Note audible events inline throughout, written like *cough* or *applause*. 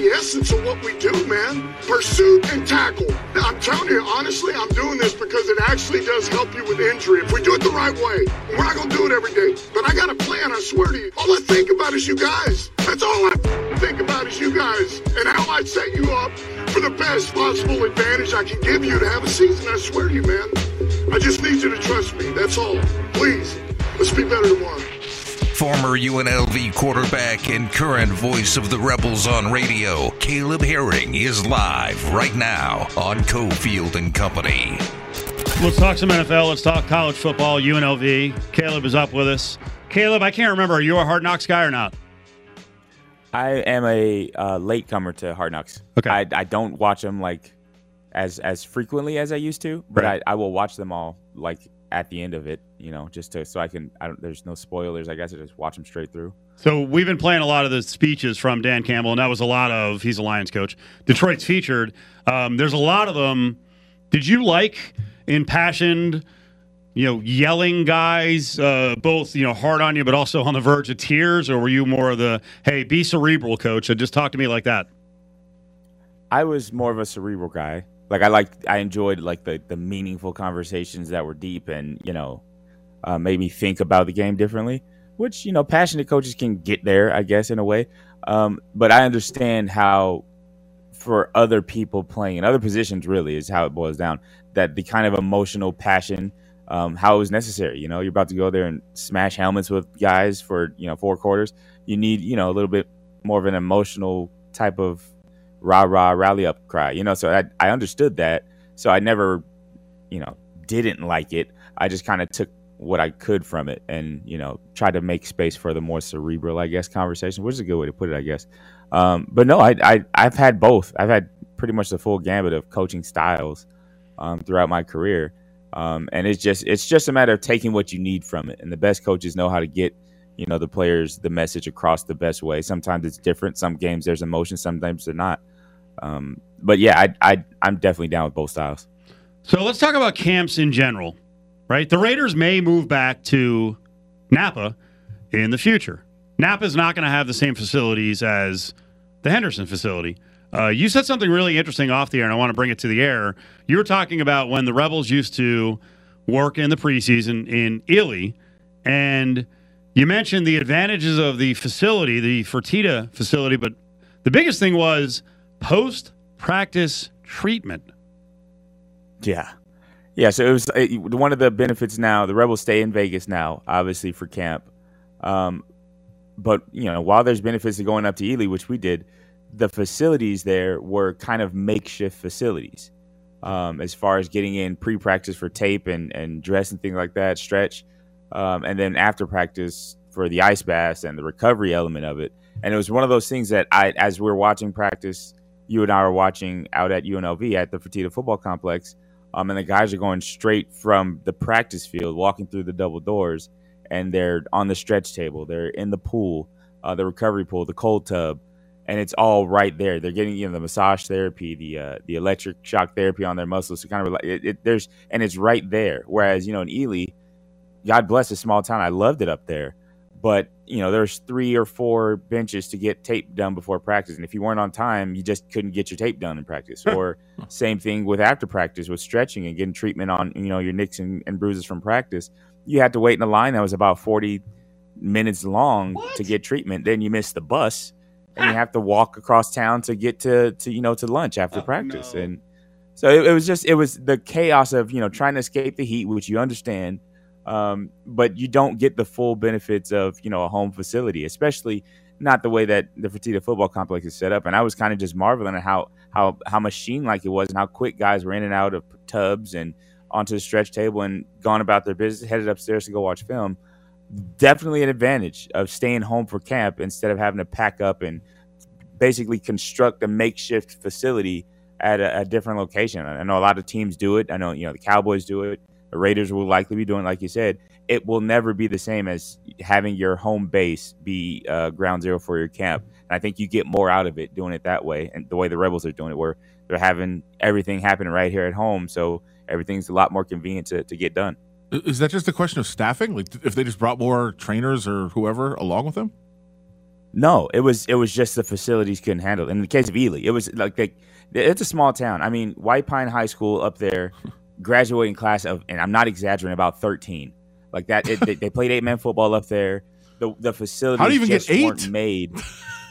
the essence of what we do, man. Pursuit and tackle. I'm telling you, honestly, I'm doing this because it actually does help you with injury. If we do it the right way, we're not going to do it every day. But I got a plan, I swear to you. All I think about is you guys. That's all I think about is you guys and how I set you up for the best possible advantage I can give you to have a season. I swear to you, man. I just need you to trust me. That's all. Please, let's be better tomorrow. Former UNLV quarterback and current voice of the Rebels on radio, Caleb Herring is live right now on Cofield and Company. Let's talk some NFL. Let's talk college football. UNLV. Caleb is up with us. Caleb, I can't remember. Are you a Hard Knocks guy or not? I am a uh, latecomer to Hard Knocks. Okay. I, I don't watch them like as as frequently as I used to, but Right. I, I will watch them all like at the end of it, you know, just to so I can. I don't. There's no spoilers. I guess I just watch them straight through. So we've been playing a lot of the speeches from Dan Campbell, and that was a lot of he's a Lions coach. Detroit's featured. Um, there's a lot of them. Did you like impassioned, you know, yelling guys, uh, both you know hard on you, but also on the verge of tears, or were you more of the hey, be cerebral, coach, and just talk to me like that? I was more of a cerebral guy. Like I liked, I enjoyed like the the meaningful conversations that were deep and you know, uh, made me think about the game differently. Which you know, passionate coaches can get there, I guess, in a way. Um, but I understand how, for other people playing in other positions, really is how it boils down. That the kind of emotional passion, um, how it was necessary. You know, you're about to go there and smash helmets with guys for you know four quarters. You need you know a little bit more of an emotional type of rah rah rally up cry. You know, so I I understood that. So I never, you know, didn't like it. I just kind of took what I could from it and, you know, try to make space for the more cerebral, I guess, conversation, which is a good way to put it, I guess. Um, but no, I, I I've had both. I've had pretty much the full gambit of coaching styles um, throughout my career. Um, and it's just it's just a matter of taking what you need from it. And the best coaches know how to get you know the players the message across the best way. Sometimes it's different. Some games there's emotion. Sometimes they're not. Um, but yeah, I, I I'm definitely down with both styles. So let's talk about camps in general, right? The Raiders may move back to Napa in the future. Napa is not going to have the same facilities as the Henderson facility. Uh, you said something really interesting off the air, and I want to bring it to the air. You were talking about when the Rebels used to work in the preseason in Ely, and you mentioned the advantages of the facility, the Fertitta facility, but the biggest thing was post practice treatment. Yeah. Yeah, so it was uh, one of the benefits now. The Rebels stay in Vegas now, obviously for camp. Um, but you know, while there's benefits to going up to Ely, which we did, the facilities there were kind of makeshift facilities. Um, as far as getting in pre-practice for tape and and dress and things like that, stretch, um, and then after practice for the ice baths and the recovery element of it. And it was one of those things that I, as we were watching practice, you and I were watching out at UNLV at the Fertitta Football Complex. Um, and the guys are going straight from the practice field, walking through the double doors, and they're on the stretch table. They're in the pool, uh, the recovery pool, the cold tub, and it's all right there. They're getting you know the massage therapy, the uh, the electric shock therapy on their muscles to kind of it, it, there's and it's right there. Whereas you know in Ely, God bless a small town, I loved it up there, but you know there's three or four benches to get tape done before practice, and if you weren't on time, you just couldn't get your tape done in practice. *laughs* or same thing with after practice with stretching and getting treatment on you know your nicks and, and bruises from practice. You had to wait in a line that was about forty minutes long to get treatment. Then you miss the bus, and you ah. have to walk across town to get to to you know to lunch after oh, practice. And so it, it was just it was the chaos of you know trying to escape the heat, which you understand, um, but you don't get the full benefits of you know a home facility, especially not the way that the Fertitta Football Complex is set up. And I was kind of just marveling at how how how machine like it was and how quick guys were in and out of tubs and onto the stretch table and gone about their business, headed upstairs to go watch film. Definitely an advantage of staying home for camp instead of having to pack up and basically construct a makeshift facility at a, a different location. I know a lot of teams do it. I know you know the Cowboys do it. The Raiders will likely be doing, like you said. It will never be the same as having your home base be uh, ground zero for your camp. And I think you get more out of it doing it that way, and the way the Rebels are doing it, where they're having everything happen right here at home, so everything's a lot more convenient to, to get done. Is that just a question of staffing? Like, if they just brought more trainers or whoever along with them? No, it was it was just the facilities couldn't handle. it. In the case of Ely, it was like they, it's a small town. I mean, White Pine High School up there, *laughs* graduating class of, and I'm not exaggerating, about 13. Like that, it, they, they played eight man football up there. The the facilities How do you even just get eight? weren't made.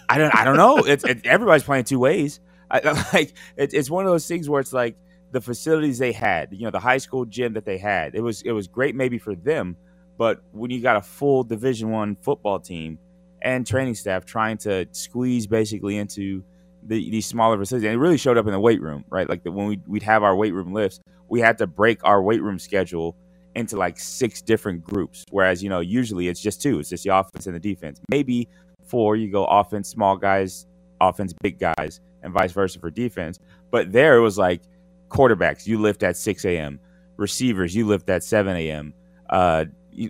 I don't I don't know. It's it, everybody's playing two ways. I, like it, it's one of those things where it's like the facilities they had, you know, the high school gym that they had. It was it was great maybe for them, but when you got a full Division One football team and training staff trying to squeeze basically into the, these smaller facilities, and it really showed up in the weight room, right? Like the, when we we'd have our weight room lifts, we had to break our weight room schedule into like six different groups. Whereas you know usually it's just two. It's just the offense and the defense. Maybe four. You go offense, small guys, offense, big guys, and vice versa for defense. But there it was like quarterbacks, you lift at 6 a.m. Receivers, you lift at 7 a.m. Uh,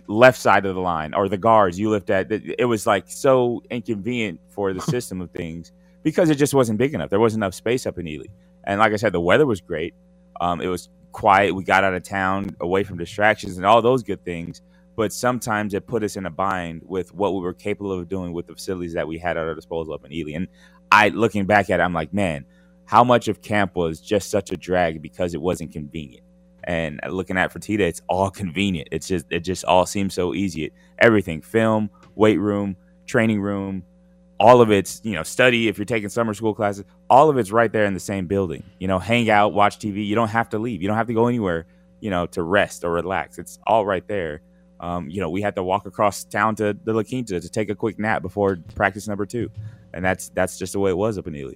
left side of the line or the guards, you lift at. It was like so inconvenient for the *laughs* system of things because it just wasn't big enough. There wasn't enough space up in Ely. And like I said, the weather was great. Um, it was quiet. We got out of town, away from distractions, and all those good things. But sometimes it put us in a bind with what we were capable of doing with the facilities that we had at our disposal up in Ely. And I, looking back at it, I'm like, man, how much of camp was just such a drag because it wasn't convenient. And looking at Fertitta, it's all *laughs* convenient. It's just it just all seems so easy. Everything, film, weight room, training room, all of it's you know study if you're taking summer school classes. All of it's right there in the same building. You know, hang out, watch TV. You don't have to leave. You don't have to go anywhere. You know, to rest or relax. It's all right there. Um, you know, we had to walk across town to the La Quinta to take a quick nap before practice number two, and that's that's just the way it was up in Ely.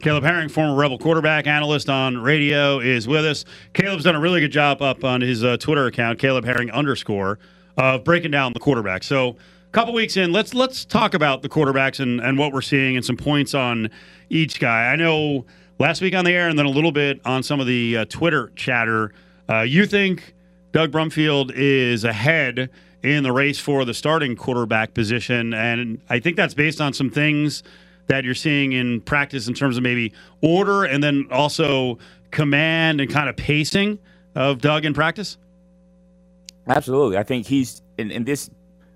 Caleb Herring, former Rebel quarterback analyst on radio, is with us. Caleb's done a really good job up on his uh, Twitter account, Caleb Herring underscore, of breaking down the quarterback. So, couple weeks in, let's let's talk about the quarterbacks and, and what we're seeing and some points on each guy. I know last week on the air and then a little bit on some of the uh, Twitter chatter. Uh, you think Doug Brumfield is ahead in the race for the starting quarterback position, and I think that's based on some things that you're seeing in practice in terms of maybe order and then also command and kind of pacing of Doug in practice? Absolutely. I think he's in, in this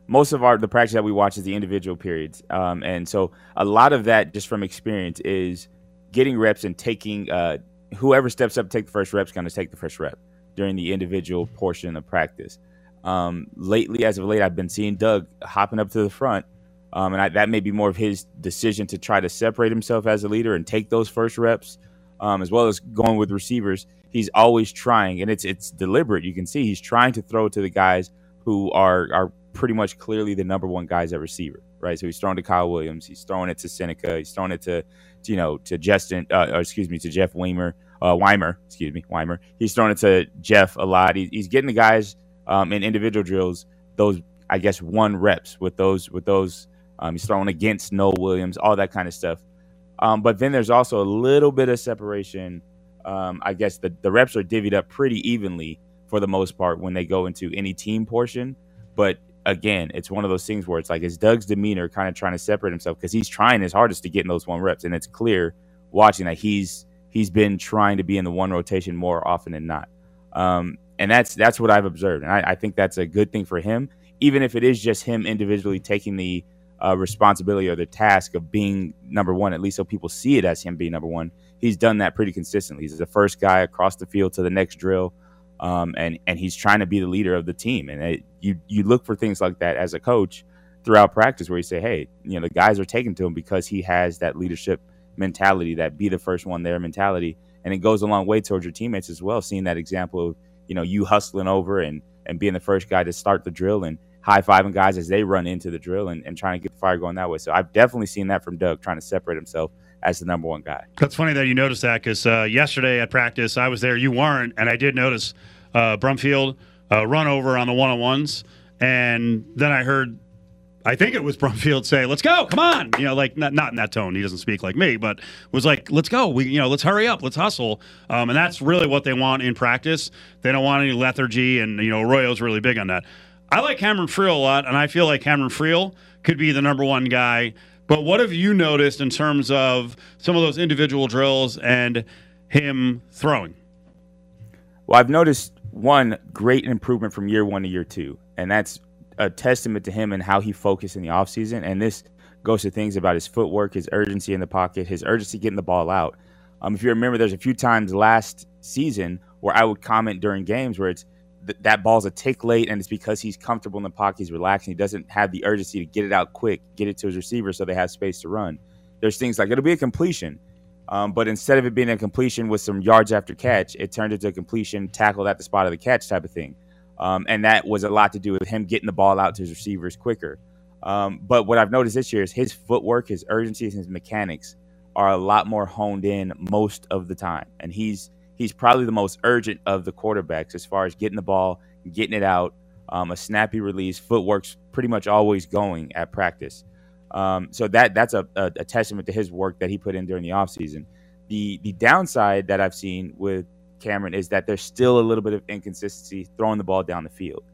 most of our the practice that we watch is the individual periods. Um, and so a lot of that just from experience is getting reps and taking uh, whoever steps up to take the first rep is going to take the first rep during the individual portion of practice. Um, lately, as of late, I've been seeing Doug hopping up to the front. Um, and I, that may be more of his decision to try to separate himself as a leader and take those first reps, um, as well as going with receivers. He's always trying, and it's it's deliberate. You can see he's trying to throw to the guys who are are pretty much clearly the number one guys at receiver, right? So he's throwing to Kyle Williams, he's throwing it to Senika, he's throwing it to, to you know to Justin, uh, or excuse me, to Jeff Weimer, uh, Weimer, excuse me, Weimer. He's throwing it to Jeff a lot. He, he's getting the guys um, in individual drills those I guess one reps with those with those. Um, he's throwing against Nohl Williams, all that kind of stuff. Um, but then there's also a little bit of separation. Um, I guess the, the reps are divvied up pretty evenly for the most part when they go into any team portion. But again, it's one of those things where it's like, is Doug's demeanor kind of trying to separate himself because he's trying his hardest to get in those one reps, and it's clear watching that he's he's been trying to be in the one rotation more often than not. Um, and that's that's what I've observed, and I, I think that's a good thing for him, even if it is just him individually taking the uh, responsibility or the task of being number one, at least so people see it as him being number one. He's done that pretty consistently. He's the first guy across the field to the next drill, um, and and he's trying to be the leader of the team. And it, you you look for things like that as a coach throughout practice, where you say, hey, you know, the guys are taking to him because he has that leadership mentality, that be the first one there mentality, and it goes a long way towards your teammates as well. Seeing that example of you know you hustling over and and being the first guy to start the drill and high fiving guys as they run into the drill and, and trying to get the fire going that way. So I've definitely seen that from Doug trying to separate himself as the number one guy. That's funny that you noticed that because uh, yesterday at practice I was there, you weren't, and I did notice uh, Brumfield uh, run over on the one on ones, and then I heard. I think it was Brumfield say, "Let's go, come on!" You know, like not not in that tone. He doesn't speak like me, but was like, "Let's go, we you know, let's hurry up, let's hustle." Um, and that's really what they want in practice. They don't want any lethargy, and you know, Arroyo's really big on that. I like Cameron Friel a lot, and I feel like Cameron Friel could be the number one guy. But what have you noticed in terms of some of those individual drills and him throwing? Well, I've noticed one great improvement from year one to year two, and that's a testament to him and how he focused in the offseason. And this goes to things about his footwork, his urgency in the pocket, his urgency getting the ball out. Um, if you remember, there's a few times last season where I would comment during games where it's th- that ball's a tick late, and it's because he's comfortable in the pocket, he's relaxing, he doesn't have the urgency to get it out quick, get it to his receiver so they have space to run. There's things like it'll be a completion, um, but instead of it being a completion with some yards after catch, it turned into a completion tackled at the spot of the catch type of thing. Um, and that was a lot to do with him getting the ball out to his receivers quicker. Um, but what I've noticed this year is his footwork, his urgency, and his mechanics are a lot more honed in most of the time. And he's he's probably the most urgent of the quarterbacks as far as getting the ball, getting it out, um, a snappy release, footwork's pretty much always going at practice. Um, so that that's a, a, a, testament to his work that he put in during the offseason. The the downside that I've seen with Cameron is that there's still a little bit of inconsistency throwing the ball down the field.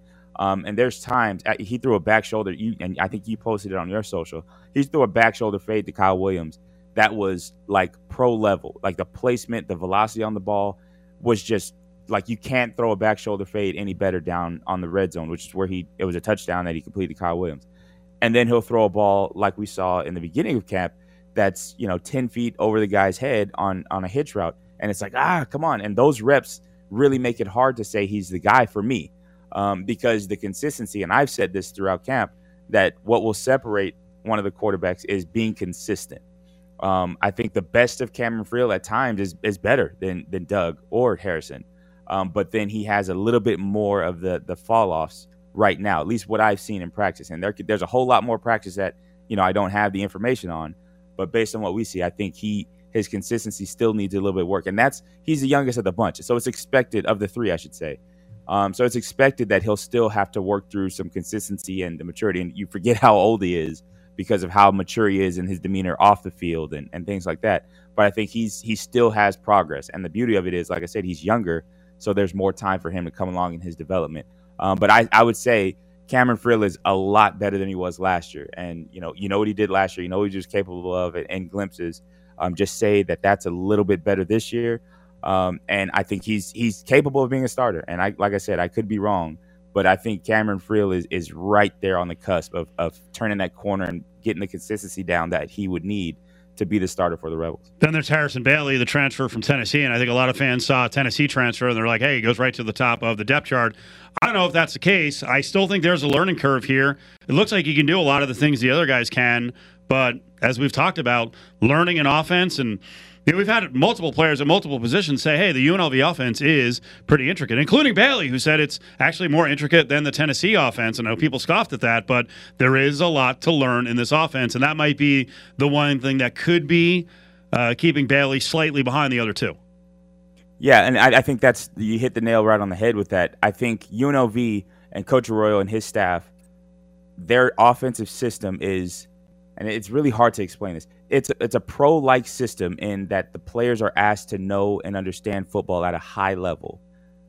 Um, and there's times uh, he threw a back shoulder, you, and I think you posted it on your social. He threw a back shoulder fade to Kyle Williams that was like pro level. Like the placement, the velocity on the ball was just like you can't throw a back shoulder fade any better down on the red zone, which is where he it was a touchdown that he completed Kyle Williams. And then he'll throw a ball like we saw in the beginning of camp that's, you know, 10 feet over the guy's head on on a hitch route. And it's like, ah, come on. And those reps really make it hard to say he's the guy for me. Um, because the consistency, and I've said this throughout camp, that what will separate one of the quarterbacks is being consistent. Um, I think the best of Cameron Friel at times is is better than than Doug or Harrison, um, but then he has a little bit more of the the fall offs right now. At least what I've seen in practice, and there there's a whole lot more practice that you know I don't have the information on, but based on what we see, I think he his consistency still needs a little bit of work, and that's he's the youngest of the bunch, so it's expected of the three, I should say. Um, so it's expected that he'll still have to work through some consistency and the maturity, and you forget *laughs* how old he is because of how mature he is and his demeanor off the field and, and things like that. But I think he's he still has progress. And the beauty of it is, like I said, he's younger, so there's more time for him to come along in his development. Um, but I, I would say Cameron Friel is a lot better than he was last year. And you know, you know what he did last year. You know what he was just capable of in glimpses. Um, just say that that's a little bit better this year. Um, and I think he's he's capable of being a starter. And I like I said, I could be wrong. But I think Cameron Friel is is right there on the cusp of of turning that corner and getting the consistency down that he would need to be the starter for the Rebels. Then there's Harrison Bailey, the transfer from Tennessee, and I think a lot of fans saw Tennessee transfer and they're like, "Hey, he goes right to the top of the depth chart." I don't know if that's the case. I still think there's a learning curve here. It looks like he can do a lot of the things the other guys can, but as we've talked about, learning an offense and you know, we've had multiple players at multiple positions say, hey, the UNLV offense is pretty intricate, including Bailey, who said it's actually more intricate than the Tennessee offense. And I know people scoffed at that, but there is a lot to learn in this offense. And that might be the one thing that could be uh, keeping Bailey slightly behind the other two. Yeah, and I, I, think that's you hit the nail right on the head with that. I think UNLV and Coach Arroyo and his staff, their offensive system is, and it's really hard to explain this it's it's a pro like system in that the players are asked to know and understand football at a high level.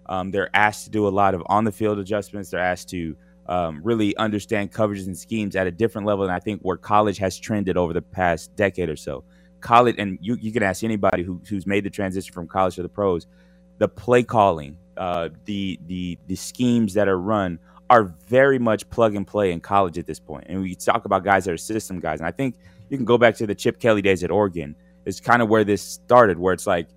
Um, they're asked to do a lot of on the field adjustments. They're asked to um, really understand coverages and schemes at a different level than I think where college has trended over the past decade or so. College, and you, you can ask anybody who, who's made the transition from college to the pros, the play calling, uh, the the the schemes that are run are very much plug and play in college at this point. And we talk about guys that are system guys, and I think you can go back to the Chip Kelly days at Oregon. It's kind of where this started, where it's like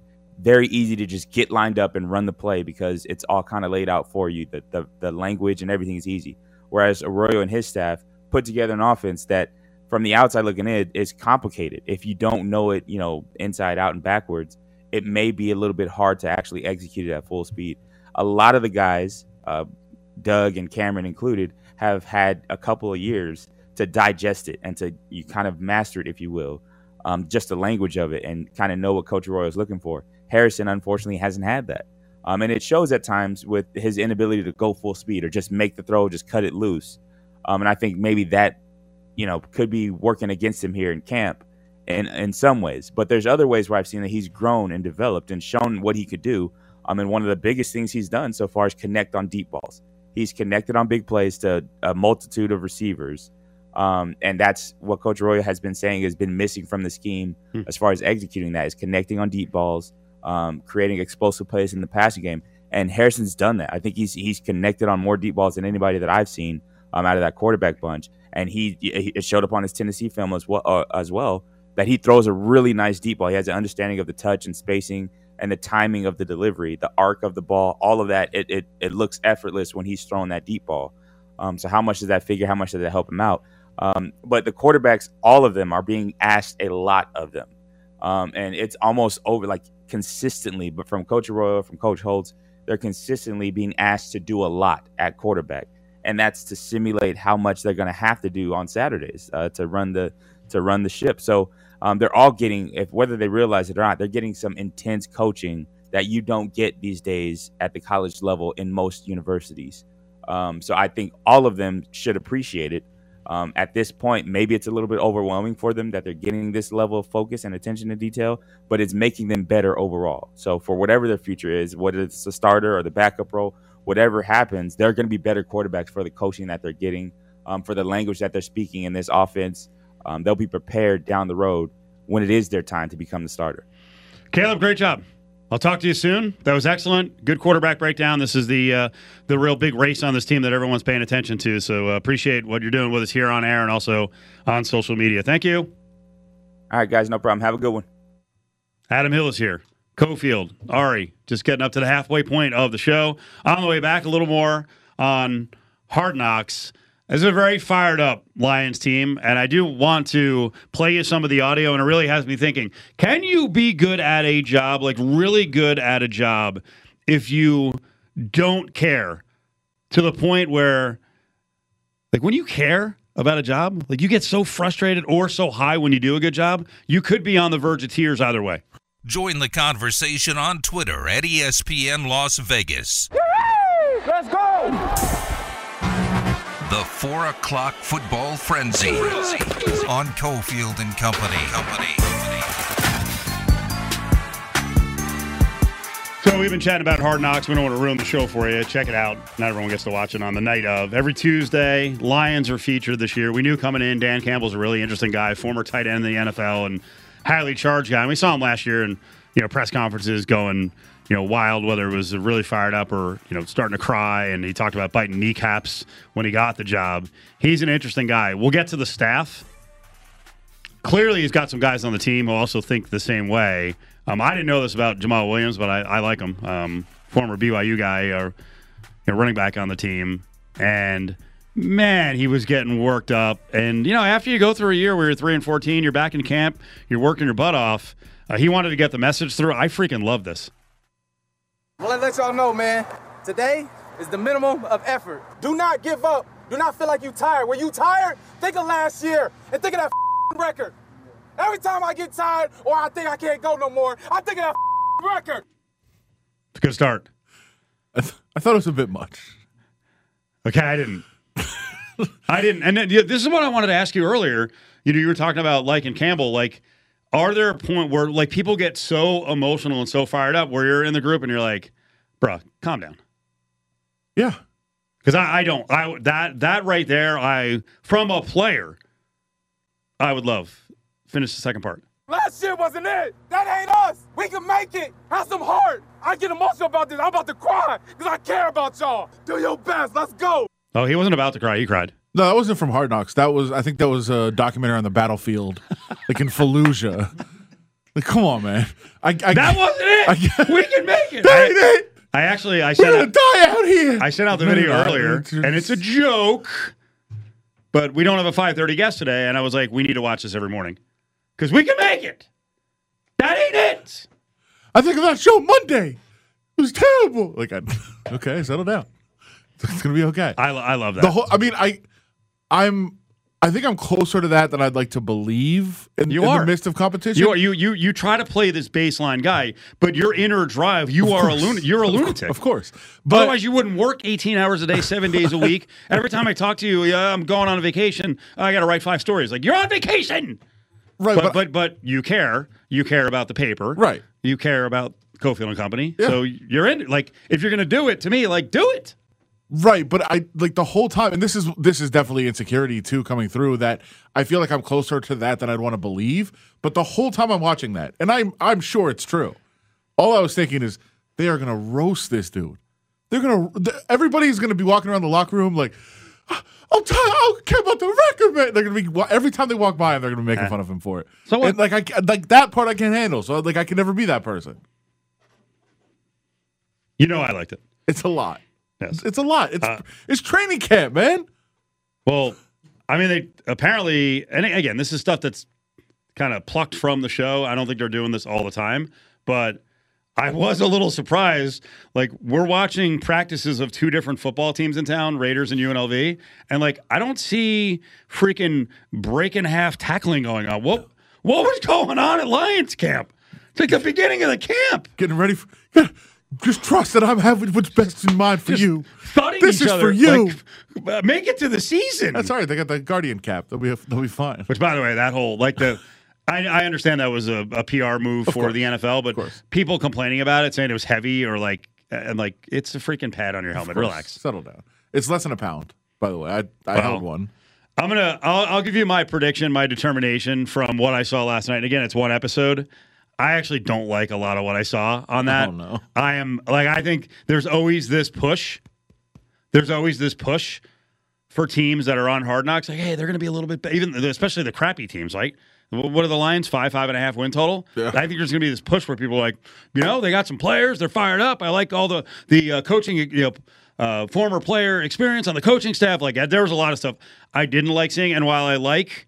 very easy to just get lined up and run the play because it's all kind of laid out for you. The, the, the language and everything is easy. Whereas Arroyo and his staff put together an offense that, from the outside looking in, is complicated. If you don't know it, you know, inside out and backwards, it may be a little bit hard to actually execute it at full speed. A lot of the guys, uh, Doug and Cameron included, have had a couple of years to digest it and to you kind of master it, if you will, um, just the language of it and kind of know what Coach Roy is looking for. Harrison, unfortunately, hasn't had that. Um, and it shows at times with his inability to go full speed or just make the throw, just cut it loose. Um, and I think maybe that, you know, could be working against him here in camp in, in some ways. But there's other ways where I've seen that he's grown and developed and shown what he could do. Um, and one of the biggest things he's done so far is connect on deep balls. He's connected on big plays to a multitude of receivers. Um, and that's what Coach Roy has been saying has been missing from the scheme hmm. as far as executing that is connecting on deep balls, um, creating explosive plays in the passing game. And Harrison's done that. I think he's he's connected on more deep balls than anybody that I've seen um, out of that quarterback bunch. And he, he it showed up on his Tennessee film as well, uh, as well that he throws a really nice deep ball. He has an understanding of the touch and spacing and the timing of the delivery, the arc of the ball, all of that. It it, it looks effortless when he's throwing that deep ball. Um, so how much does that figure? How much does that help him out? Um, but the quarterbacks, all of them, are being asked a lot of them, um, and it's almost over like consistently. But from Coach Arroyo, from Coach Holtz, they're consistently being asked to do a lot at quarterback, and that's to simulate how much they're going to have to do on Saturdays uh, to run the to run the ship. So um, they're all getting, if whether they realize it or not, they're getting some intense coaching that you don't get these days at the college level in most universities. Um, so I think all of them should appreciate it. Um, at this point, maybe it's a little bit overwhelming for them that they're getting this level of focus and attention to detail, but it's making them better overall. So for whatever their future is, whether it's the starter or the backup role, whatever happens, they're going to be better quarterbacks for the coaching that they're getting, um, for the language that they're speaking in this offense. Um, they'll be prepared down the road when it is their time to become the starter. Caleb, great job. I'll talk to you soon. That was excellent. Good quarterback breakdown. This is the uh, the real big race on this team that everyone's paying attention to. So uh, appreciate what you're doing with us here on air and also on social media. Thank you. All right, guys, no problem. Have a good one. Adam Hill is here. Cofield, Ari, just getting up to the halfway point of the show. On the way back, a little more on Hard Knocks. This is a very fired up Lions team, and I do want to play you some of the audio, and it really has me thinking can you be good at a job, like really good at a job, if you don't care to the point where, like, when you care about a job, like you get so frustrated or so high when you do a good job, you could be on the verge of tears either way. Join the conversation on Twitter at ESPN Las Vegas. Let's go! The four o'clock football frenzy on Cofield and Company. Company. So we've been chatting about Hard Knocks. We don't want to ruin the show for you. Check it out. Not everyone gets to watch it on the night of. Every Tuesday, Lions are featured this year. We knew coming in, Dan Campbell's a really interesting guy, former tight end in the NFL and highly charged guy. And we saw him last year in you know press conferences going you know, wild, whether it was really fired up or, you know, starting to cry. And he talked about biting kneecaps when he got the job. He's an interesting guy. We'll get to the staff. Clearly, he's got some guys on the team who also think the same way. Um, I didn't know this about Jamaal Williams, but I, I like him. Um, former BYU guy, or you know, running back on the team. And man, he was getting worked up. And, you know, after you go through a year where you're 3 and 14, you're back in camp, you're working your butt off. Uh, he wanted to get the message through. I freaking love this. Well, let y'all know, man. Today is the minimum of effort. Do not give up. Do not feel like you tired. When you tired, think of last year and think of that *laughs* record. Every time I get tired or I think I can't go no more, I think of that *laughs* record. It's a good start. I, th- I thought it was a bit much. Okay, I didn't. *laughs* I didn't. And then, yeah, this is what I wanted to ask you earlier. You know, you were talking about like in Campbell, like are there a point where like people get so emotional and so fired up where you're in the group and you're like, bruh, calm down. Yeah. Because I, I don't I that that right there, I from a player, I would love. Finish the second part. Last year wasn't it. That ain't us. We can make it. Have some heart. I get emotional about this. I'm about to cry because I care about y'all. Do your best. Let's go. Oh, he wasn't about to cry. He cried. No, that wasn't from Hard Knocks. That was, I think, that was a documentary on the battlefield, like in Fallujah. Like, come on, man. I, I That wasn't it. I- we can make it. That ain't it. I actually I We're sent out, die out here. I sent out the video earlier, It's- and it's a joke. But we don't have a 5:30 guest today, and I was like, we need to watch this every morning because we can make it. That ain't it. I think of that show Monday. It was terrible. Like, I, *laughs* okay, settle down. *laughs* It's gonna be okay. I, I love that. the whole. I mean, I, I'm. I think I'm closer to that than I'd like to believe in, You in are. the midst of competition. You are you you you try to play this baseline guy, but your inner drive, you are a course. lunatic. You're a Of lunatic. of course. But Otherwise, you wouldn't work 18 hours a day, seven days a week. *laughs* Every time I talk to you, yeah, I'm going on a vacation. Uh, I got to write five stories. Like you're on vacation, right, but but, but but you care. You care about the paper, Right. You care about Cofield and Company. Yeah. So you're in. it. Like if you're gonna do it to me, like do it. Right, but I like the whole time, and this is this is definitely insecurity too coming through. That I feel like I'm closer to that than I'd want to believe. But the whole time I'm watching that, and I'm I'm sure it's true. All I was thinking is they are gonna roast this dude. They're gonna everybody's gonna be walking around the locker room like, I'm tired. I don't care about the record, man. They're gonna be every time they walk by him, they're gonna be making eh. fun of him for it. So? And, like I like that part I can't handle. So like I can never be that person. You know I liked it. It's a lot. Yes. It's, it's a lot. It's Uh, it's training camp, man. Well, I mean, they apparently, and again, this is stuff that's kind of plucked from the show. I don't think they're doing this all the time, but I was a little surprised. Like, we're watching practices of two different football teams in town, Raiders and UNLV, and like, I don't see freaking break in half tackling going on. What what was going on at Lions camp? It's like the beginning of the camp. Getting ready for. Just trust that I'm having what's best in mind for Just you. This each is other, for you. like, uh, make it to the season. That's all right. They got the guardian cap. They'll be they'll be fine. Which, by the way, that whole like the. I, I understand that was a, a PR move for course. the NFL, but people complaining about it, saying it was heavy or like, and like it's a freaking pad on your helmet. Relax. Settle down. It's less than a pound, by the way. I I Well, held one. I'm gonna. I'll, I'll give you my prediction, my determination from what I saw last night. And again, it's one episode. I actually don't like a lot of what I saw on that. Oh. I am like I think there's always this push. There's always this push for teams that are on Hard Knocks. Like, hey, they're going to be a little bit, even especially the crappy teams. Like, wh- what are the Lions? Five, five and a half win total. Yeah. I think there's going to be this push where people are like, you know, they got some players, they're fired up. I like all the the uh, coaching, you know. Uh, former player experience on the coaching staff, like there was a lot of stuff I didn't like seeing. And while I like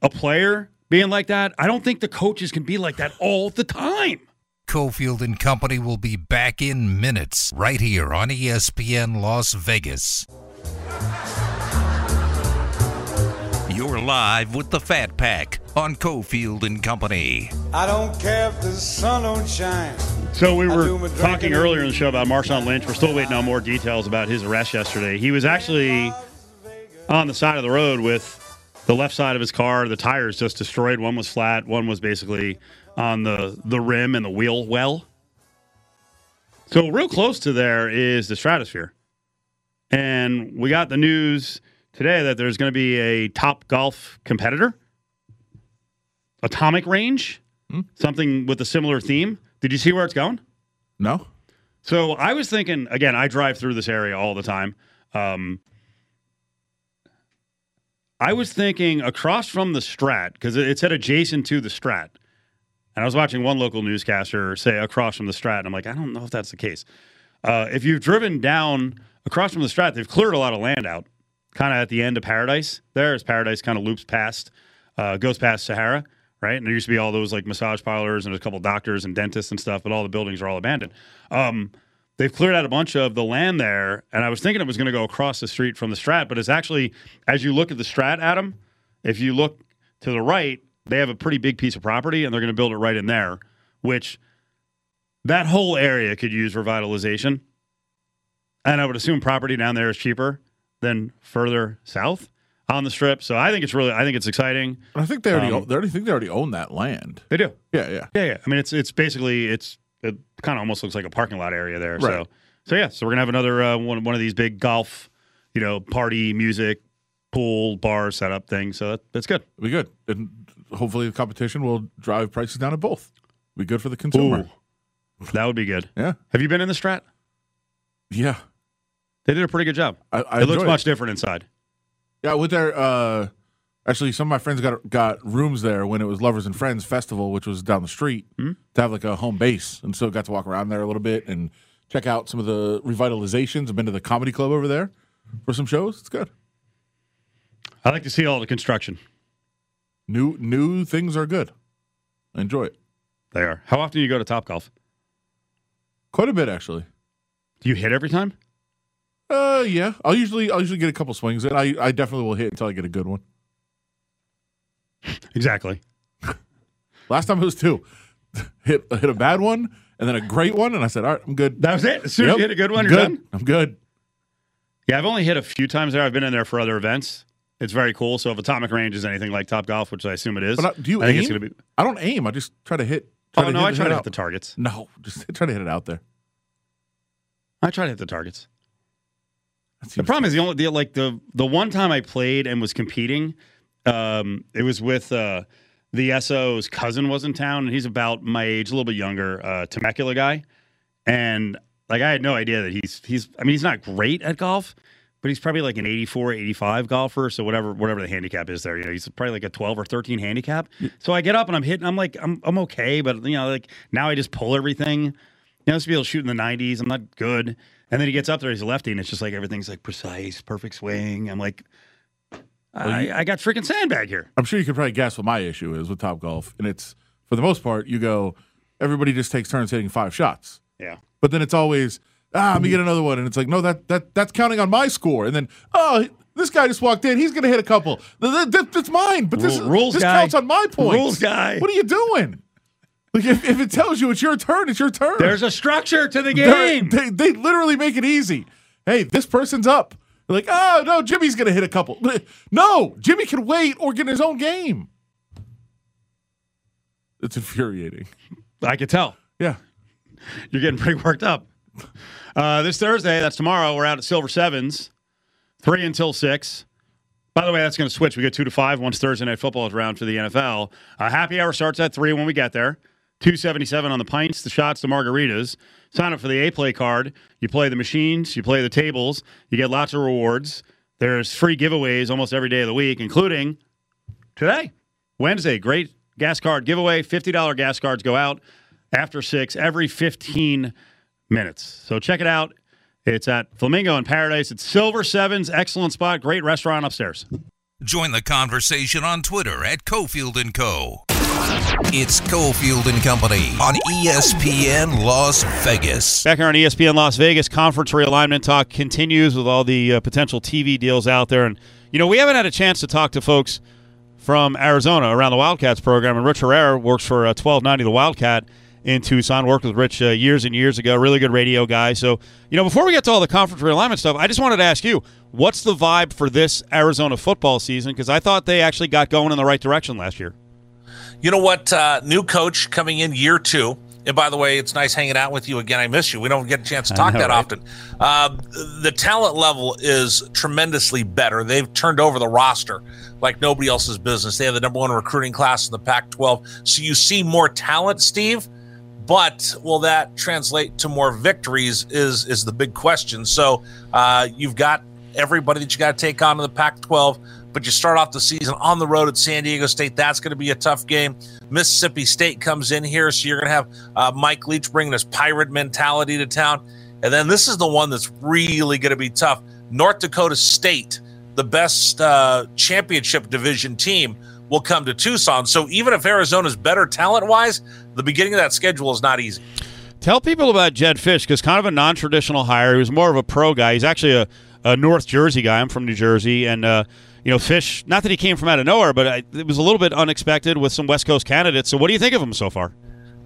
a player being like that, I don't think the coaches can be like that all the time. Cofield and Company will be back in minutes right here on ESPN Las Vegas. You're live with the Fat Pack on Cofield and Company. I don't care if the sun don't shine. So we were talking earlier in the show about Marshawn Lynch. We're still waiting on more details about his arrest yesterday. He was actually on the side of the road with the left side of his car. The tires just destroyed. One was flat. One was basically on the the rim and the wheel well. So real close to there is the stratosphere, and we got the news today that there's going to be a top golf competitor, Atomic Range, something with a similar theme. Did you see where it's going? No. So I was thinking again. I drive through this area all the time. Um, I was thinking across from the Strat because it said adjacent to the Strat, and I was watching one local newscaster say across from the Strat, and I'm like, I don't know if that's the case. Uh, if you've driven down across from the Strat, they've cleared a lot of land out, kind of at the end of Paradise. There, as Paradise kind of loops past, uh, goes past Sahara, right? And there used to be all those like massage parlors and a couple doctors and dentists and stuff, but all the buildings are all abandoned. Um, they've cleared out a bunch of the land there, and I was thinking it was going to go across the street from the Strat, but it's actually as you look at the Strat, Adam, if you look to the right, they have a pretty big piece of property, and they're going to build it right in there, which that whole area could use revitalization. And I would assume property down there is cheaper than further south on the strip. So I think it's really, I think it's exciting. I think they already Um, own, they already think they already own that land. They do. Yeah, yeah. Yeah, yeah. I mean, it's it's basically it's it kind of almost looks like a parking lot area there. So Right. so yeah. So we're gonna have another uh, one one of these big golf, you know, party music, pool bar setup thing. So that, that's good. It'll be good. And hopefully the competition will drive prices down at both. Be good for the consumer. Ooh. That would be good. Yeah. Have you been in the Strat? Yeah. They did a pretty good job. I, I it looks much different inside. Yeah, with their uh actually some of my friends got got rooms there when it was Lovers and Friends Festival, which was down the street, Hmm? to have like a home base. And so got to walk around there a little bit and check out some of the revitalizations. I've been to the comedy club over there for some shows. It's good. I like to see all the construction. New new things are good. I enjoy it. They are. How often do you go to Top Golf? Quite a bit actually. Do you hit every time? Uh yeah. I'll usually I'll usually get a couple swings in. I, I definitely will hit until I get a good one. Exactly. Last time it was two. hit hit a bad one and then a great one, and I said, All right, I'm good. That was it. As soon as Yep, you hit a good one, I'm you're good. done. I'm good. Yeah, I've only hit a few times there. I've been in there for other events. It's very cool. So if Atomic Range is anything like Top Golf, which I assume it is, But I, do you I think aim? it's going to be. I don't aim. I just try to hit. Try Oh to no, hit, I try to hit out. the targets. No, *laughs* just try to hit it out there. I try to hit the targets. The problem is the only the, like the the one time I played and was competing, um, it was with uh, the SO's cousin was in town, and he's about my age, a little bit younger, uh, Temecula guy, and like I had no idea that he's he's I mean he's not great at golf, but he's probably like an 84, 85 golfer. So whatever whatever the handicap is there, you know, he's probably like a 12 or 13 handicap. So I get up and I'm hitting. I'm like, I'm I'm okay, but you know, like now I just pull everything. You know, this be able to shoot in the 90s. I'm not good. And then he gets up there, he's a lefty, and it's just like everything's like precise, perfect swing. I'm like, I, I got freaking sandbag here. I'm sure you could probably guess what my issue is with Top Golf, and it's for the most part, you go, everybody just takes turns hitting five shots, Yeah. but then it's always ah, let me get another one, and it's like no, that that that's counting on my score, and then oh. This guy just walked in. He's going to hit a couple. Th- th- th- That's mine, but this Rule- rules this guy. counts on my points. Rules guy. What are you doing? Like if, if it tells you it's your turn, it's your turn. There's a structure to the game. They, they literally make it easy. Hey, this person's up. Like, oh no, Jimmy's gonna hit a couple. *laughs* No, Jimmy can wait or get in his own game. It's infuriating. I could tell. Yeah. You're getting pretty worked up. Uh, this Thursday, that's tomorrow, we're out at Silver Sevens, 3 until 6. By the way, that's going to switch. We get 2 to 5 once Thursday Night Football is around for the NFL. Uh, happy hour starts at 3 when we get there. 277 on the pints, the shots, the margaritas. Sign up for the A Play card. You play the machines, you play the tables, you get lots of rewards. There's free giveaways almost every day of the week, including today, Wednesday. Great gas card giveaway. $50 gas cards go out after 6 every 15 minutes. So check it out. It's at Flamingo in Paradise. It's Silver Sevens. Excellent spot. Great restaurant upstairs. Join the conversation on Twitter at Cofield and Co. It's Cofield and Company on ESPN Las Vegas. Back here on ESPN Las Vegas, conference realignment talk continues with all the uh, potential TV deals out there. And, you know, we haven't had a chance to talk to folks from Arizona around the Wildcats program. And Rich Herrera works for uh, 1290 The Wildcat in Tucson, worked with Rich uh, years and years ago. Really good radio guy. So, you know, before we get to all the conference realignment stuff, I just wanted to ask you what's the vibe for this Arizona football season? Because I thought they actually got going in the right direction last year. You know what? Uh, new coach coming in year two. And by the way, it's nice hanging out with you again. I miss you. We don't get a chance to talk know, that right? often. Uh, the talent level is tremendously better. They've turned over the roster like nobody else's business. They have the number one recruiting class in the Pac 12. So you see more talent, Steve. But will that translate to more victories? Is is the big question. So uh, you've got everybody that you got to take on in the Pac 12 but you start off the season on the road at San Diego State. That's going to be a tough game. Mississippi State comes in here, so you're going to have uh, Mike Leach bringing his pirate mentality to town. And then this is the one that's really going to be tough. North Dakota State, the best uh, championship division team, will come to Tucson. So even if Arizona's better talent wise, the beginning of that schedule is not easy. Tell people about Jedd Fisch because kind of a non-traditional hire. He was more of a pro guy. He's actually a, a North Jersey guy. I'm from New Jersey, and uh, you know, Fisch. Not that he came from out of nowhere, but I, it was a little bit unexpected with some West Coast candidates. So, what do you think of him so far?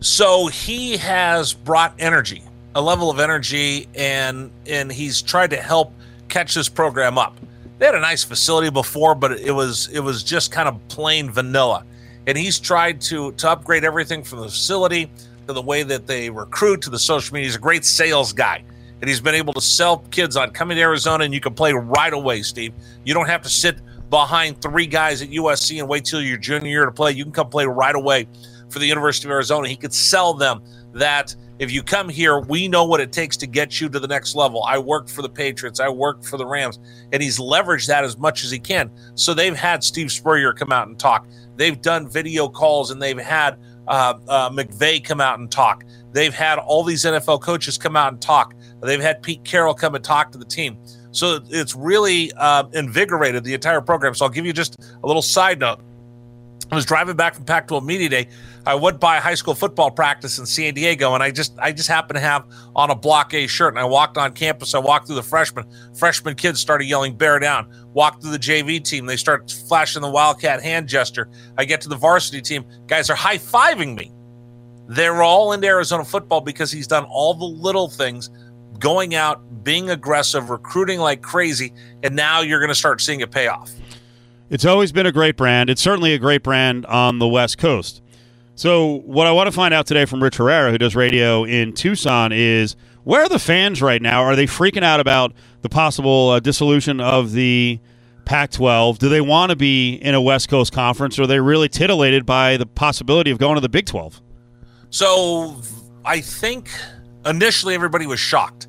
So he has brought energy, a level of energy, and and he's tried to help catch this program up. They had a nice facility before, but it was it was just kind of plain vanilla. And he's tried to to upgrade everything from the facility to the way that they recruit to the social media. He's a great sales guy. And he's been able to sell kids on coming to Arizona and you can play right away, Steve. You don't have to sit behind three guys at USC and wait till your junior year to play. You can come play right away for the University of Arizona. He could sell them that if you come here, we know what it takes to get you to the next level. I worked for the Patriots, I worked for the Rams, and he's leveraged that as much as he can. So they've had Steve Spurrier come out and talk. They've done video calls and they've had uh, uh, McVay come out and talk. They've had all these NFL coaches come out and talk. They've had Pete Carroll come and talk to the team. So it's really uh, invigorated the entire program. So I'll give you just a little side note. I was driving back from Pac-12 Media Day. I went by high school football practice in San Diego, and I just I just happened to have on a Block A shirt. And I walked on campus. I walked through the freshmen. Freshman kids started yelling "Bear down!" Walked through the JV team. They start flashing the Wildcat hand gesture. I get to the varsity team. Guys are high fiving me. They're all into Arizona football because he's done all the little things, going out, being aggressive, recruiting like crazy, and now you're going to start seeing it pay off. It's always been a great brand. It's certainly a great brand on the West Coast. So, what I want to find out today from Rich Herrera, who does radio in Tucson, is where are the fans right now? Are they freaking out about the possible uh, dissolution of the Pac 12? Do they want to be in a West Coast conference? Or are they really titillated by the possibility of going to the Big 12? So I think initially everybody was shocked.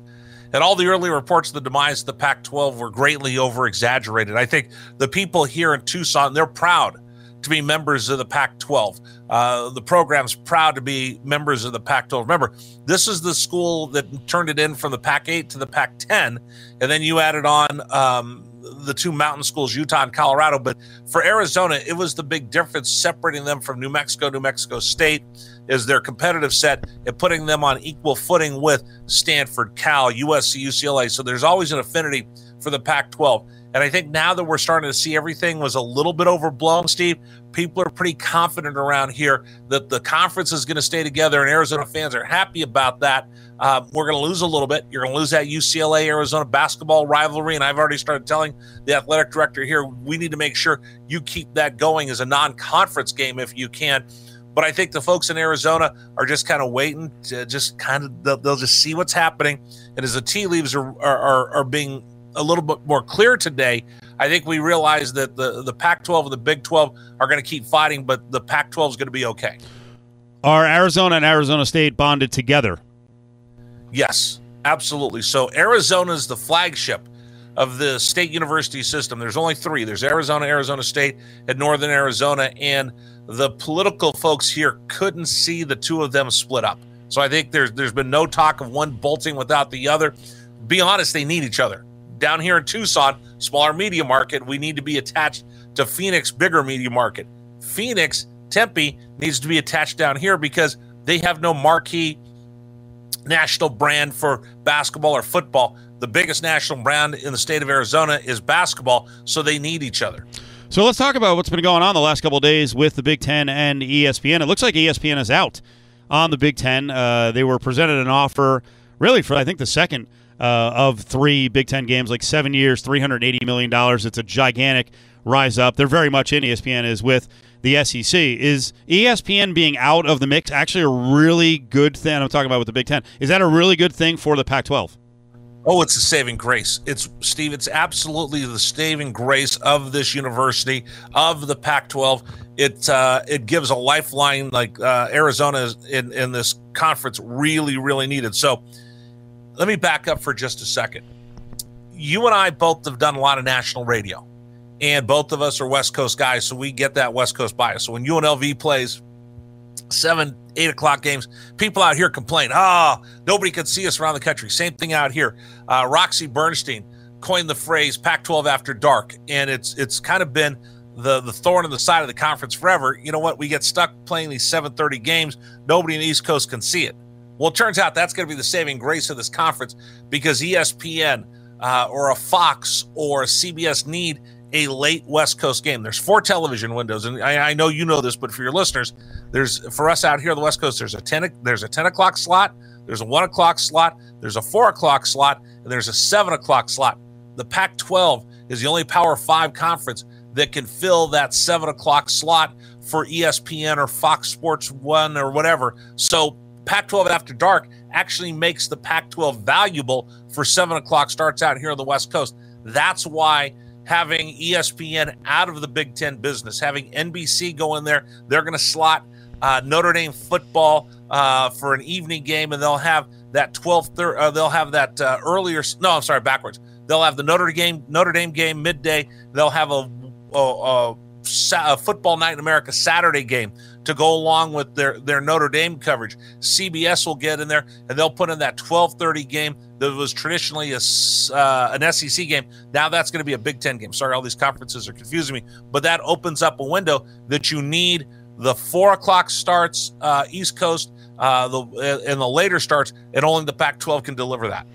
And all the early reports of the demise of the Pac 12 were greatly over exaggerated. I think the people here in Tucson, they're proud to be members of the Pac 12. Uh, the program's proud to be members of the Pac 12. Remember, this is the school that turned it in from the Pac 8 to the Pac 10. And then you added on um, the two mountain schools, Utah and Colorado. But for Arizona, it was the big difference separating them from New Mexico, New Mexico State is their competitive set and putting them on equal footing with Stanford, Cal, USC, UCLA. So there's always an affinity for the Pac 12. And I think now that we're starting to see everything was a little bit overblown, Steve, people are pretty confident around here that the conference is going to stay together, and Arizona fans are happy about that. Uh, we're going to lose a little bit. You're going to lose that UCLA Arizona basketball rivalry. And I've already started telling the athletic director here, we need to make sure you keep that going as a non conference game if you can. But I think the folks in Arizona are just kind of waiting to just kind of, they'll, they'll just see what's happening. And as the tea leaves are, are, are being a little bit more clear today, I think we realize that the, the Pac 12 and the Big 12 are going to keep fighting, but the Pac 12 is going to be okay. Are Arizona and Arizona State bonded together? Yes, absolutely. So Arizona is the flagship of the state university system. There's only three there's Arizona, Arizona State, and Northern Arizona. And the political folks here couldn't see the two of them split up. So I think there's there's been no talk of one bolting without the other. Be honest, they need each other down here in Tucson, smaller media market, we need to be attached to Phoenix, bigger media market. Phoenix, Tempe needs to be attached down here because they have no marquee national brand for basketball or football. The biggest national brand in the state of Arizona is basketball, so they need each other. So let's talk about what's been going on the last couple days with the Big Ten and ESPN. It looks like ESPN is out on the Big Ten. Uh, they were presented an offer, really, for I think the second uh, of three Big Ten games, like seven years, $380 million. It's a gigantic rise up. They're very much in. ESPN is with the SEC. Is ESPN being out of the mix actually a really good thing? I'm talking about with the Big Ten. Is that a really good thing for the Pac 12? Oh, it's a saving grace. It's Steve. It's absolutely the saving grace of this university of the Pac-12. It uh, it gives a lifeline like uh, Arizona in in this conference really really needed. So let me back up for just a second. You and I both have done a lot of national radio, and both of us are West Coast guys, so we get that West Coast bias. So when UNLV plays seven, eight o'clock games, people out here complain, oh, nobody can see us around the country. Same thing out here. Uh, Roxy Bernstein coined the phrase Pac 12 after dark, and it's it's kind of been the the thorn in the side of the conference forever. You know what? We get stuck playing these 7:30 games. Nobody in the East Coast can see it. Well, it turns out that's going to be the saving grace of this conference because ESPN uh, or a Fox or a CBS need a late West Coast game. There's four television windows, and I, I, know you know this, but for your listeners, there's for us out here on the West Coast, there's a ten there's a ten o'clock slot, there's a one o'clock slot, there's a four o'clock slot, and there's a seven o'clock slot. The Pac-12 is the only Power Five conference that can fill that seven o'clock slot for ESPN or Fox Sports One or whatever. So Pac 12 after dark actually makes the Pac 12 valuable for seven o'clock starts out here on the West Coast. That's why having ESPN out of the Big Ten business, having NBC go in there, they're going to slot uh, Notre Dame football uh, for an evening game, and they'll have that 12 thir- uh, they'll have that uh, earlier. No, I'm sorry, backwards. They'll have the Notre Dame Notre Dame game midday. They'll have a, a, a, a football night in America Saturday game to go along with their their Notre Dame coverage. CBS will get in there and they'll put in that 12:30 game that was traditionally a uh, an SEC game. Now that's going to be a Big Ten game. Sorry, all these conferences are confusing me, but that opens up a window that you need the four o'clock starts uh, East Coast, uh, the and the later starts, and only the Pac-12 can deliver that.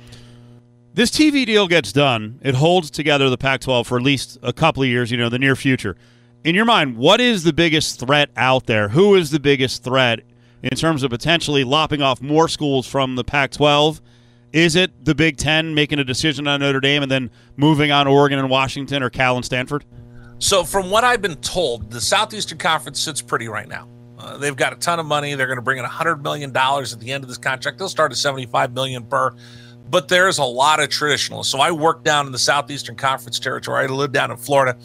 This TV deal gets done. It holds together the Pac-12 for at least a couple of years. You know, the near future in your mind, what is the biggest threat out there? Who is the biggest threat in terms of potentially lopping off more schools from the Pac 12? Is it the Big Ten making a decision on Notre Dame and then moving on Oregon and Washington or Cal and Stanford? So, from what I've been told, the Southeastern Conference sits pretty right now. Uh, they've got a ton of money. They're going to bring in $100 million at the end of this contract. They'll start at 75 million per. But there's a lot of traditionalists. So I work down in the Southeastern Conference territory. I live down in Florida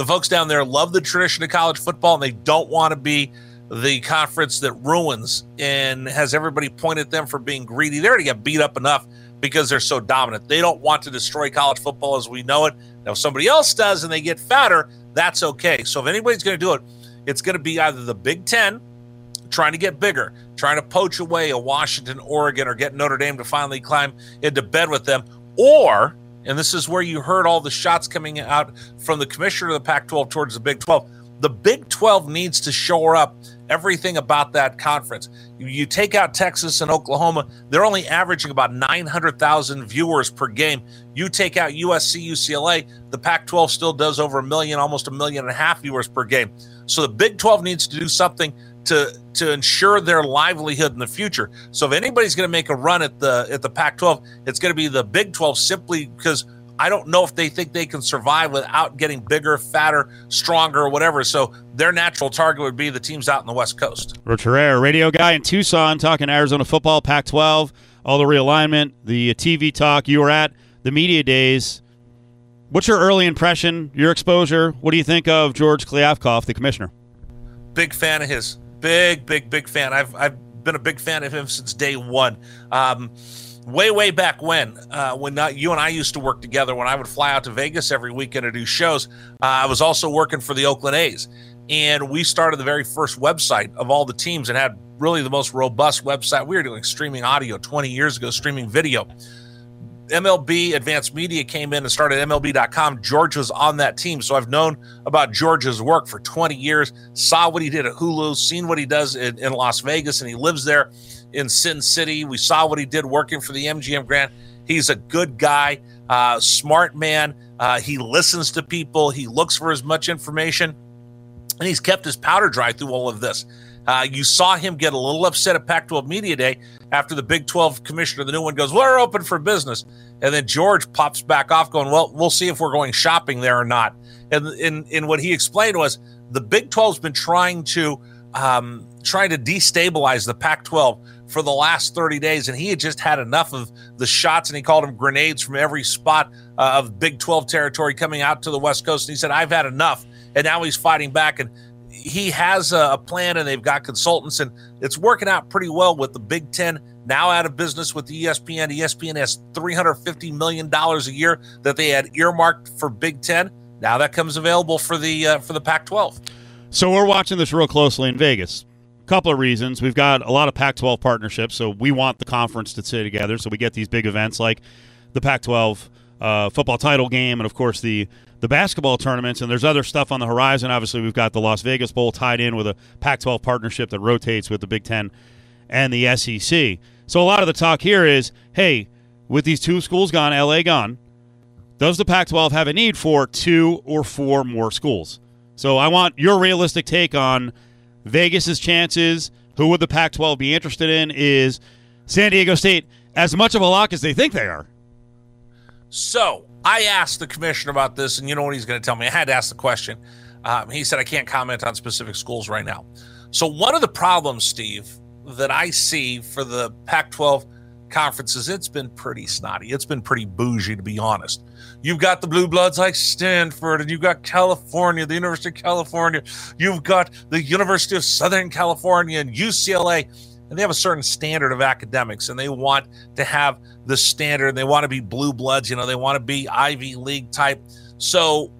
the folks down there love the tradition of college football and they don't want to be the conference that ruins and has everybody point at them for being greedy. They already got beat up enough because they're so dominant. They don't want to destroy college football as we know it. Now, if somebody else does and they get fatter, that's okay. So if anybody's going to do it, it's going to be either the Big Ten trying to get bigger, trying to poach away a Washington, Oregon, or get Notre Dame to finally climb into bed with them, or and this is where you heard all the shots coming out from the commissioner of the Pac 12 towards the Big 12. The Big 12 needs to shore up everything about that conference. You take out Texas and Oklahoma, they're only averaging about 900,000 viewers per game. You take out USC, UCLA, the Pac 12 still does over a million, almost a million and a half viewers per game. So the Big 12 needs to do something to to ensure their livelihood in the future. So if anybody's going to make a run at the at the Pac-12, it's going to be the Big 12 simply because I don't know if they think they can survive without getting bigger, fatter, stronger, or whatever. So their natural target would be the teams out in the West Coast. Rich Herrera, radio guy in Tucson, talking Arizona football, Pac-12, all the realignment, the TV talk. You were at the media days. What's your early impression, your exposure? What do you think of George Kliavkoff, the commissioner? Big fan of his. Big, big, big fan. I've I've been a big fan of him since day one. Um, way, way back when, uh, when you and I used to work together. When I would fly out to Vegas every weekend to do shows, uh, I was also working for the Oakland A's, and we started the very first website of all the teams and had really the most robust website. We were doing streaming audio 20 years ago, streaming video. MLB Advanced Media came in and started MLB.com. George was on that team. So I've known about George's work for 20 years, saw what he did at Hulu, seen what he does in, in Las Vegas, and he lives there in Sin City. We saw what he did working for the MGM Grand. He's a good guy, uh, smart man. Uh, he listens to people, he looks for as much information, and he's kept his powder dry through all of this. Uh, you saw him get a little upset at Pac 12 Media Day after the Big 12 commissioner, the new one, goes, We're open for business. And then George pops back off, going, Well, we'll see if we're going shopping there or not. And in, in what he explained was the Big 12's been trying to um, trying to destabilize the Pac 12 for the last 30 days. And he had just had enough of the shots, and he called them grenades from every spot uh, of Big 12 territory coming out to the West Coast. And he said, I've had enough. And now he's fighting back. And he has a, plan and they've got consultants and it's working out pretty well with the Big Ten now out of business with ESPN. ESPN has $350 million a year that they had earmarked for Big Ten. Now that comes available for the uh, for the Pac-12. So we're watching this real closely in Vegas. Couple of reasons. We've got a lot of Pac-12 partnerships, so we want the conference to stay together. So we get these big events like the Pac-12 uh, football title game, and of course the the basketball tournaments, and there's other stuff on the horizon. Obviously, we've got the Las Vegas Bowl tied in with a Pac 12 partnership that rotates with the Big Ten and the SEC. So a lot of the talk here is hey, with these two schools gone, LA gone, does the Pac 12 have a need for two or four more schools? So I want your realistic take on Vegas's chances. Who would the Pac 12 be interested in? Is San Diego State as much of a lock as they think they are? So I asked the commissioner about this, and you know what he's going to tell me? I had to ask the question. Um, he said, I can't comment on specific schools right now. So, one of the problems, Steve, that I see for the Pac 12 conferences, it's been pretty snotty. It's been pretty bougie, to be honest. You've got the blue bloods like Stanford, and you've got California, the University of California. You've got the University of Southern California and UCLA and they have a certain standard of academics and they want to have the standard. They want to be blue bloods you know they want to be ivy league type. So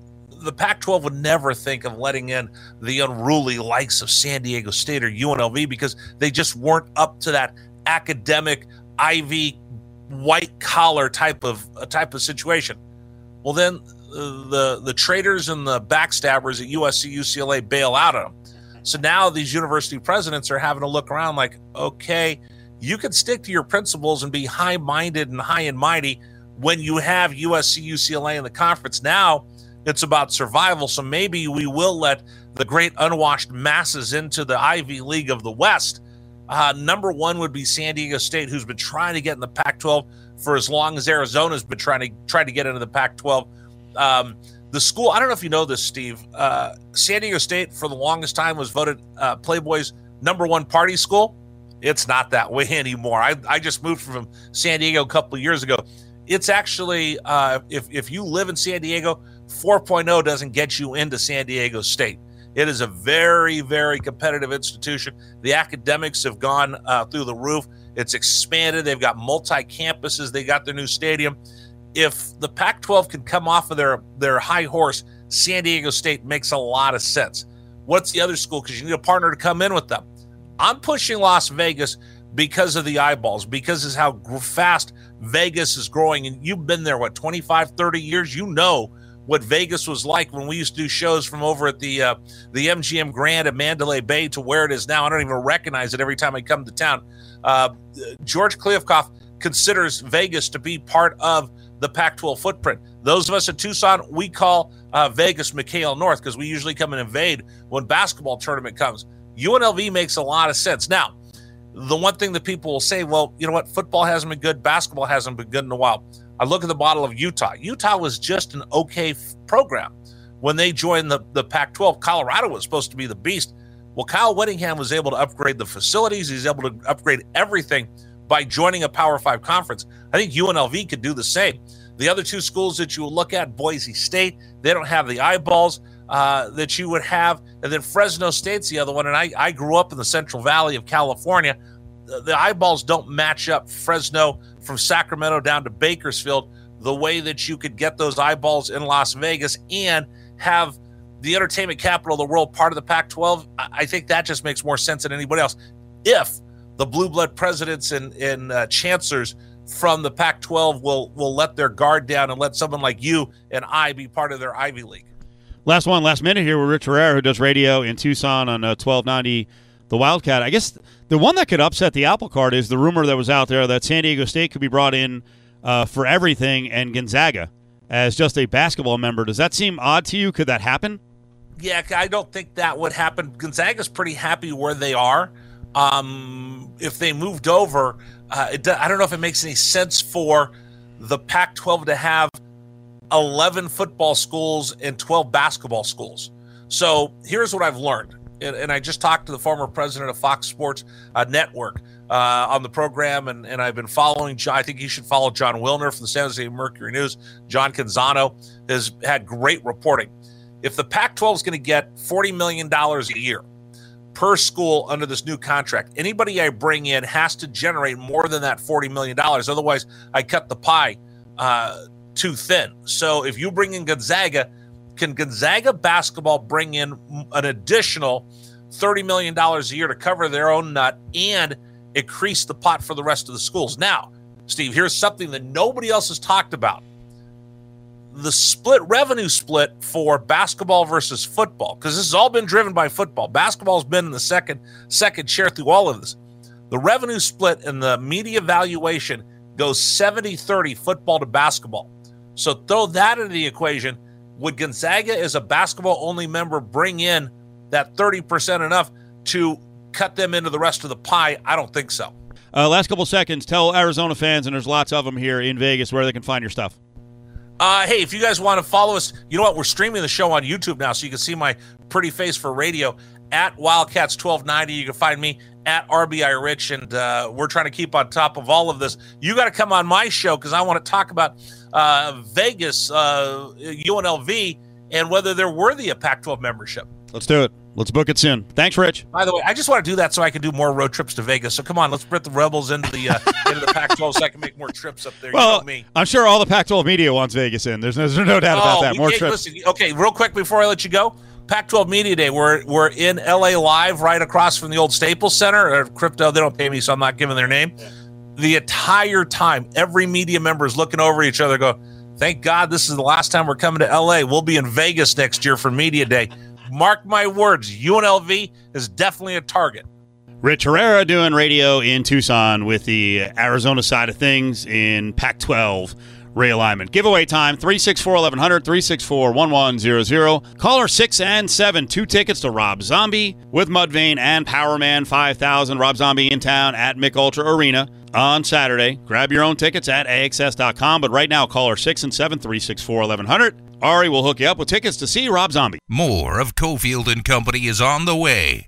the pac 12 would never think of letting in the unruly likes of san diego state or unlv because they just weren't up to that academic ivy white collar type of uh, type of situation. Well then uh, the the traitors and the backstabbers at usc ucla bail out of them so now these university presidents are having to look around like, okay, you can stick to your principles and be high minded and high and mighty when you have USC, UCLA in the conference. Now it's about survival. So maybe we will let the great unwashed masses into the Ivy League of the West. Uh, number one would be San Diego State, who's been trying to get in the Pac 12 for as long as Arizona's been trying to try to get into the Pac 12. Um, the school, I don't know if you know this, Steve. Uh, San Diego State, for the longest time, was voted uh, Playboy's number one party school. It's not that way *laughs* anymore. I, I just moved from San Diego a couple of years ago. It's actually, uh, if, if you live in San Diego, 4.0 doesn't get you into San Diego State. It is a very, very competitive institution. The academics have gone uh, through the roof. It's expanded. They've got multi campuses. They got their new stadium. If the Pac 12 can come off of their, their high horse, San Diego State makes a lot of sense. What's the other school? Because you need a partner to come in with them. I'm pushing Las Vegas because of the eyeballs, because of how fast Vegas is growing. And you've been there, what, 25, 30 years? You know what Vegas was like when we used to do shows from over at the uh, the MGM Grand at Mandalay Bay to where it is now. I don't even recognize it every time I come to town. Uh, George Kliavkoff considers Vegas to be part of the Pac 12 footprint. Those of us in Tucson, we call uh, Vegas McKale North because we usually come and invade when basketball tournament comes. UNLV makes a lot of sense. Now, the one thing that people will say, well, you know what, football hasn't been good, basketball hasn't been good in a while. I look at the model of Utah. Utah was just an okay f- program when they joined the, the Pac 12. Colorado was supposed to be the beast. Well, Kyle Whittingham was able to upgrade the facilities, he's able to upgrade everything by joining a Power Five conference. I think UNLV could do the same. The other two schools that you will look at, Boise State, they don't have the eyeballs uh, that you would have. And then Fresno State's the other one. And I, I grew up in the Central Valley of California. The, the eyeballs don't match up Fresno from Sacramento down to Bakersfield the way that you could get those eyeballs in Las Vegas and have the entertainment capital of the world part of the Pac 12. I think that just makes more sense than anybody else. If the blue blood presidents and, and uh, chancellors from the Pac 12 will, will let their guard down and let someone like you and I be part of their Ivy League. Last one, last minute here with Rich Herrera, who does radio in Tucson on uh, 1290 The Wildcat. I guess the one that could upset the apple cart is the rumor that was out there that San Diego State could be brought in uh, for everything and Gonzaga as just a basketball member. Does that seem odd to you? Could that happen? Yeah, I don't think that would happen. Gonzaga's pretty happy where they are. Um, if they moved over, uh, it, I don't know if it makes any sense for the Pac 12 to have 11 football schools and 12 basketball schools. So here's what I've learned. And, and I just talked to the former president of Fox Sports uh, Network uh, on the program, and, and I've been following. I think you should follow Jon Wilner from the San Jose Mercury News. John Canzano has had great reporting. If the Pac 12 is going to get $40 million a year per school under this new contract, anybody I bring in has to generate more than that $40 million. Otherwise, I cut the pie uh, too thin. So if you bring in Gonzaga, can Gonzaga basketball bring in an additional $30 million a year to cover their own nut and increase the pot for the rest of the schools? Now, Steve, here's something that nobody else has talked about the split revenue split for basketball versus football because this has all been driven by football. Basketball's been in the second second share through all of this. The revenue split and the media valuation goes 70-30 football to basketball. So throw that into the equation. Would gonzaga as a basketball only member bring in that 30% enough to cut them into the rest of the pie? I don't think so. Uh, last couple seconds. Tell arizona fans and there's lots of them here in vegas where they can find your stuff uh, hey, if you guys want to follow us, you know what? We're streaming the show on YouTube now, so you can see my pretty face for radio at Wildcats 1290. You can find me at RBI Rich, and uh, we're trying to keep on top of all of this. You got to come on my show because I want to talk about uh, Vegas, uh, UNLV, and whether they're worthy of Pac 12 membership. Let's do it. Let's book it soon. Thanks, Rich. By the way, I just want to do that so I can do more road trips to Vegas. So come on, let's put the Rebels into the uh, *laughs* into the Pac-12 so I can make more trips up there. Well, you know me. I'm sure all the Pac-12 media wants Vegas in. There's no, there's no doubt about Oh, that. More trips. Listen, okay, real quick before I let you go, Pac-12 Media Day. We're we're in LA live, right across from the old Staples Center. Or crypto, they don't pay me, so I'm not giving their name. The entire time, every media member is looking over each other, go, "Thank God this is the last time we're coming to LA. We'll be in Vegas next year for Media Day." Mark my words, UNLV is definitely a target. Rich Herrera doing radio in Tucson with the Arizona side of things in Pac 12 realignment. Giveaway time 364 1100, 364 1100. Caller 6 and 7, two tickets to Rob Zombie with Mudvayne and Powerman 5000. Rob Zombie in town at Mich Ultra Arena on Saturday. Grab your own tickets at AXS.com. But right now, caller 6 and 7, 364 1100. Ari will hook you up with tickets to see Rob Zombie. More of Cofield and Company is on the way